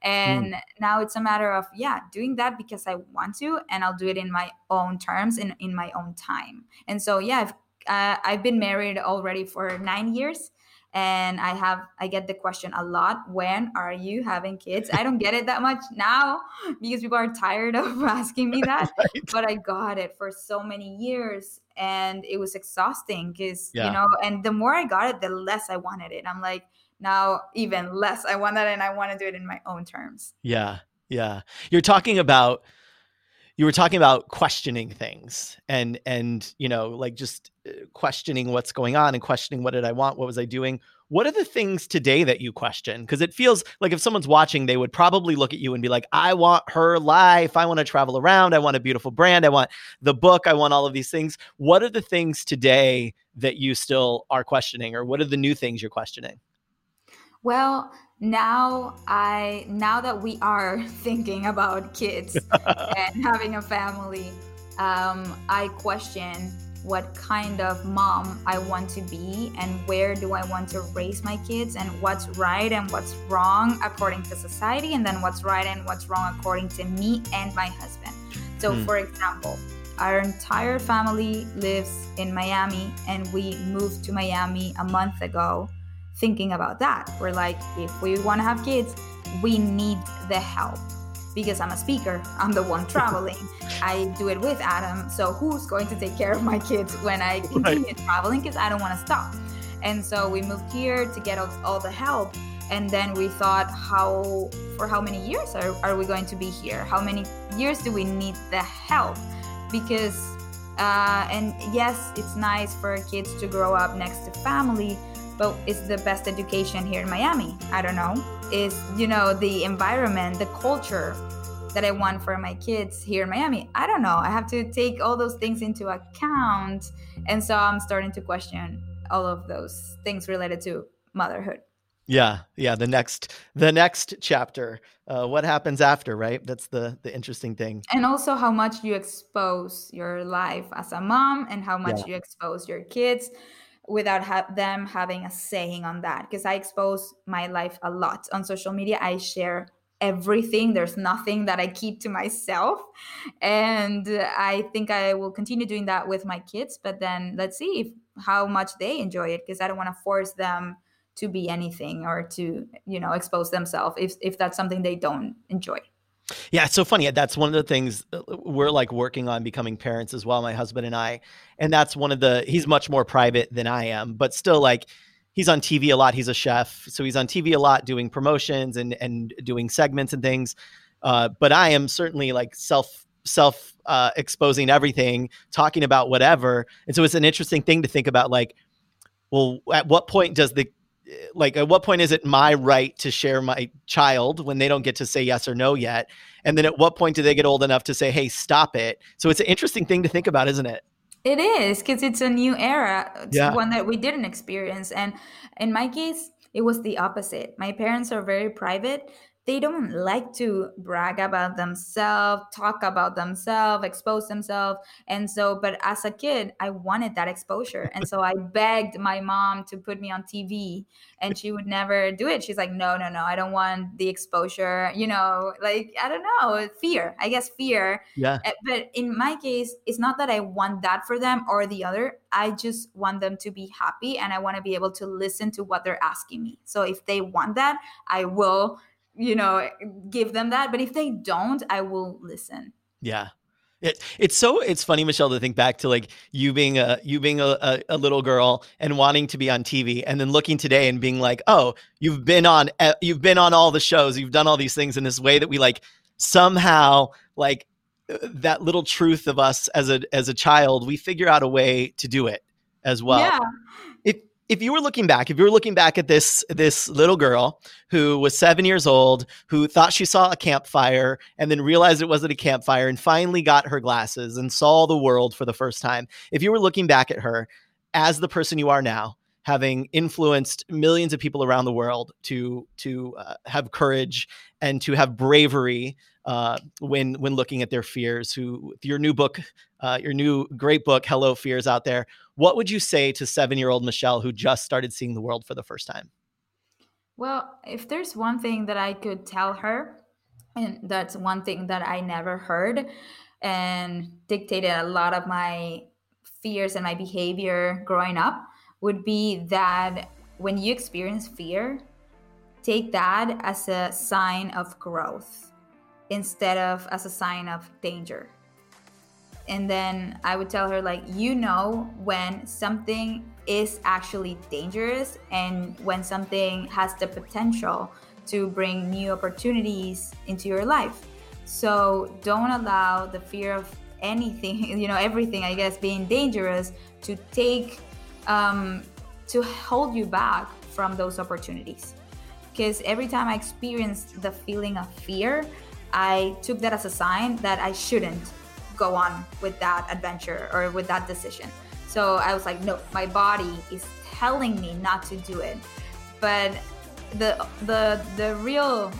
[SPEAKER 1] and mm. now it's a matter of yeah doing that because i want to and i'll do it in my own terms and in my own time and so yeah i've uh, i've been married already for nine years and i have i get the question a lot when are you having kids i don't get it that much now because people are tired of asking me that right. but i got it for so many years and it was exhausting because
[SPEAKER 2] Yeah.
[SPEAKER 1] you know and the more i got it the less i wanted it i'm like now even less. I want that and i want to do it in my own terms.
[SPEAKER 2] Yeah. Yeah. You're talking about you were talking about questioning things and and you know like just uh, questioning what's going on and questioning what did I want what was I doing? What are the things today that you question? Because it feels like if someone's watching they would probably look at you and be like I want her life. I want to travel around. I want a beautiful brand. I want the book. I want all of these things. What are the things today that you still are questioning or what are the new things you're questioning
[SPEAKER 1] well now i now that we are thinking about kids and having a family um, i question what kind of mom i want to be and where do i want to raise my kids and what's right and what's wrong according to society and then what's right and what's wrong according to me and my husband so
[SPEAKER 2] Hmm.
[SPEAKER 1] for example our entire family lives in miami and we moved to miami a month ago thinking about that. We're like, if we want to have kids, we need the help because I'm a speaker. I'm the one traveling. I do it with Adam. So who's going to take care of my kids when I continue traveling? Because I don't want to stop. And so we moved here to get all, all the help. And then we thought, how for how many years are, are we going to be here? How many years do we need the help? Because uh, and yes, it's nice for kids to grow up next to family, but is the best education here in Miami? I don't know. Is you know the environment, the culture that I want for my kids here in Miami? I don't know. I have to take all those things into account, and so I'm starting to question all of those things related to motherhood.
[SPEAKER 2] Yeah, yeah. The next, the next chapter. Uh, what happens after? Right. That's the the interesting thing.
[SPEAKER 1] And also how much you expose your life as a mom, and how much
[SPEAKER 2] Yeah.
[SPEAKER 1] you expose your kids without ha- them having a saying on that. Because I expose my life a lot on social media. I share everything. There's nothing that I keep to myself, and I think I will continue doing that with my kids. But then let's see if how much they enjoy it because I don't want to force them to be anything or to you know expose themselves if if that's something they don't enjoy.
[SPEAKER 2] Yeah, it's so funny. That's one of the things uh, we're like working on becoming parents as well, my husband and I. And that's one of the he's much more private than I am, but still like he's on TV a lot. He's a chef, so he's on TV a lot doing promotions and and doing segments and things. Uh, but I am certainly like self self uh, exposing everything, talking about whatever. And so it's an interesting thing to think about like well, at what point does the like at what point is it my right to share my child when they don't get to say yes or no yet and then at what point do they get old enough to say hey stop it so it's an interesting thing to think about isn't it
[SPEAKER 1] It is because it's a new era. It's
[SPEAKER 2] Yeah.
[SPEAKER 1] one that we didn't experience. And in my case, it was the opposite. My parents are very private. They don't like to brag about themselves, talk about themselves, expose themselves. And so, but as a kid, I wanted that exposure. And so I begged my mom to put me on TV and she would never do it. She's like, no, no, no, I don't want the exposure. You know, like, I don't know, fear. I guess fear
[SPEAKER 2] yeah
[SPEAKER 1] uh, But in my case, it's not that I want that for them or the other. I just want them to be happy and I want to be able to listen to what they're asking me. So if they want that, I will, you know, give them that. But if they don't, I will listen.
[SPEAKER 2] yeah it, it's so it's funny michelle to think back to like you being a you being a, a, a little girl and wanting to be on tv and then looking today and being like oh you've been on eh, you've been on all the shows you've done all these things in this way that we like somehow like uh, that little truth of us as a as a child we figure out a way to do it as well
[SPEAKER 1] yeah.
[SPEAKER 2] If you were looking back, if you were looking back at this this little girl who was seven years old, who thought she saw a campfire and then realized it wasn't a campfire, and finally got her glasses and saw the world for the first time, if you were looking back at her as the person you are now, having influenced millions of people around the world to to uh, have courage and to have bravery uh, when when looking at their fears, who your new book, uh, your new great book, Hello Fears, out there what would you say to seven year old Michelle who just started seeing the world for the first time?
[SPEAKER 1] Well, if there's one thing that I could tell her, and that's one thing that I never heard and dictated a lot of my fears and my behavior growing up, would be that when you experience fear, take that as a sign of growth instead of as a sign of danger. and then I would tell her like you know when something is actually dangerous and when something has the potential to bring new opportunities into your life. So don't allow the fear of anything, you know, everything, I guess, being dangerous to take, um, to hold you back from those opportunities. Because every time I experienced the feeling of fear, I took that as a sign that I shouldn't go on with that adventure or with that decision. So I was like, no, my body is telling me not to do it. But the the the real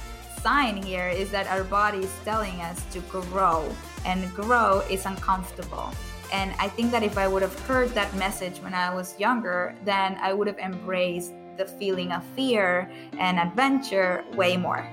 [SPEAKER 1] sign here is that our body is telling us to grow and grow is uncomfortable. And I think that if I would have heard that message when I was younger, then I would have embraced the feeling of fear and adventure way more.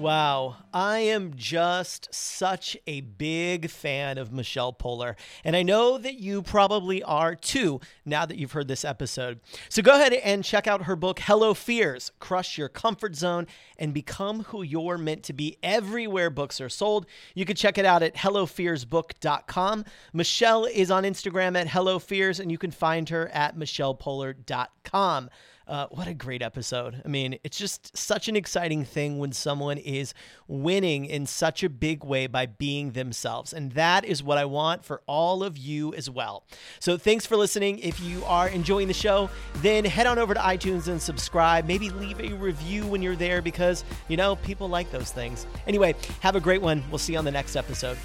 [SPEAKER 2] Wow, I am just such a big fan of Michelle Poler, and I know that you probably are too now that you've heard this episode. So go ahead and check out her book, Hello Fears Crush Your Comfort Zone and Become Who You're Meant to Be, everywhere books are sold. You can check it out at HelloFearsBook.com. Michelle is on Instagram at HelloFears, and you can find her at MichellePoler.com. Uh, what a great episode. I mean, it's just such an exciting thing when someone is winning in such a big way by being themselves. And that is what I want for all of you as well. So thanks for listening. If you are enjoying the show, then head on over to iTunes and subscribe. Maybe leave a review when you're there because, you know, people like those things. Anyway, have a great one. We'll see you on the next episode.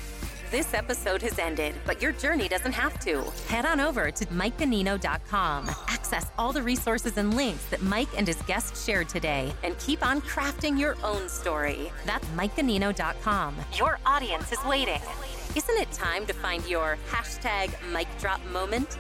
[SPEAKER 3] This episode has ended, but your journey doesn't have to. Head on over to MikeGanino.com. Access all the resources and links that Mike and his guests shared today and keep on crafting your own story. That's MikeGanino.com. Your audience is waiting. Isn't it time to find your hashtag mic drop moment?